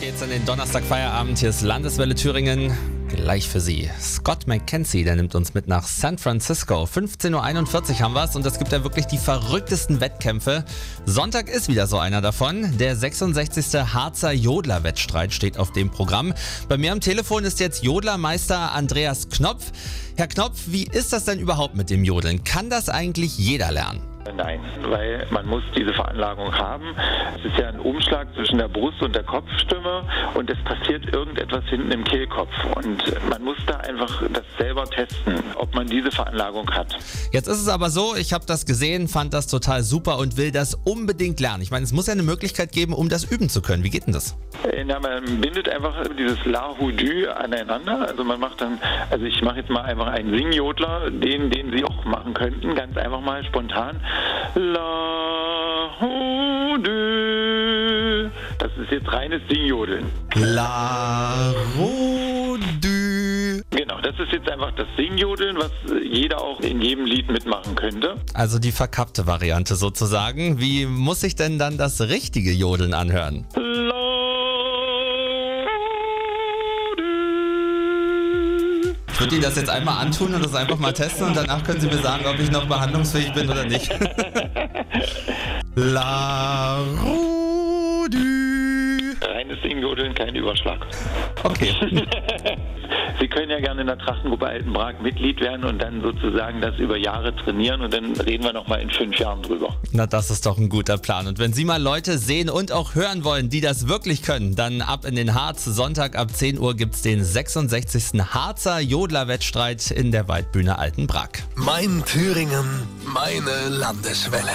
geht's in den Donnerstag-Feierabend. Hier ist Landeswelle Thüringen. Gleich für Sie. Scott McKenzie, der nimmt uns mit nach San Francisco. 15.41 Uhr haben wir's und es gibt ja wirklich die verrücktesten Wettkämpfe. Sonntag ist wieder so einer davon. Der 66. Harzer Jodler-Wettstreit steht auf dem Programm. Bei mir am Telefon ist jetzt Jodlermeister Andreas Knopf. Herr Knopf, wie ist das denn überhaupt mit dem Jodeln? Kann das eigentlich jeder lernen? Nein, weil man muss diese Veranlagung haben. Es ist ja ein Umschlag zwischen der Brust und der Kopfstimme und es passiert irgendetwas hinten im Kehlkopf und man muss da einfach das selber testen, ob man diese Veranlagung hat. Jetzt ist es aber so, ich habe das gesehen, fand das total super und will das unbedingt lernen. Ich meine, es muss ja eine Möglichkeit geben, um das üben zu können. Wie geht denn das? Ja, man bindet einfach dieses La Houdou aneinander. Also man macht dann, also ich mache jetzt mal einfach einen Singjodler, den, den Sie auch machen könnten, ganz einfach mal spontan. La Houdou. Das ist jetzt reines Singjodeln. La Houdou. Genau, das ist jetzt einfach das Singjodeln, was jeder auch in jedem Lied mitmachen könnte. Also die verkappte Variante sozusagen. Wie muss ich denn dann das richtige Jodeln anhören? La Ich würde Ihnen das jetzt einmal antun und das einfach mal testen und danach können Sie mir sagen, ob ich noch behandlungsfähig bin oder nicht. La Houdou. Reines Singjodeln, kein Überschlag. Okay. Sie können ja gerne in der Trachtengruppe Altenbrag Mitglied werden und dann sozusagen das über Jahre trainieren und dann reden wir nochmal in fünf Jahren drüber. Na, das ist doch ein guter Plan. Und wenn Sie mal Leute sehen und auch hören wollen, die das wirklich können, dann ab in den Harz. Sonntag ab 10 Uhr gibt's den 66. Harzer Jodler-Wettstreit in der Waldbühne Altenbrag. Mein Thüringen, meine Landeswelle.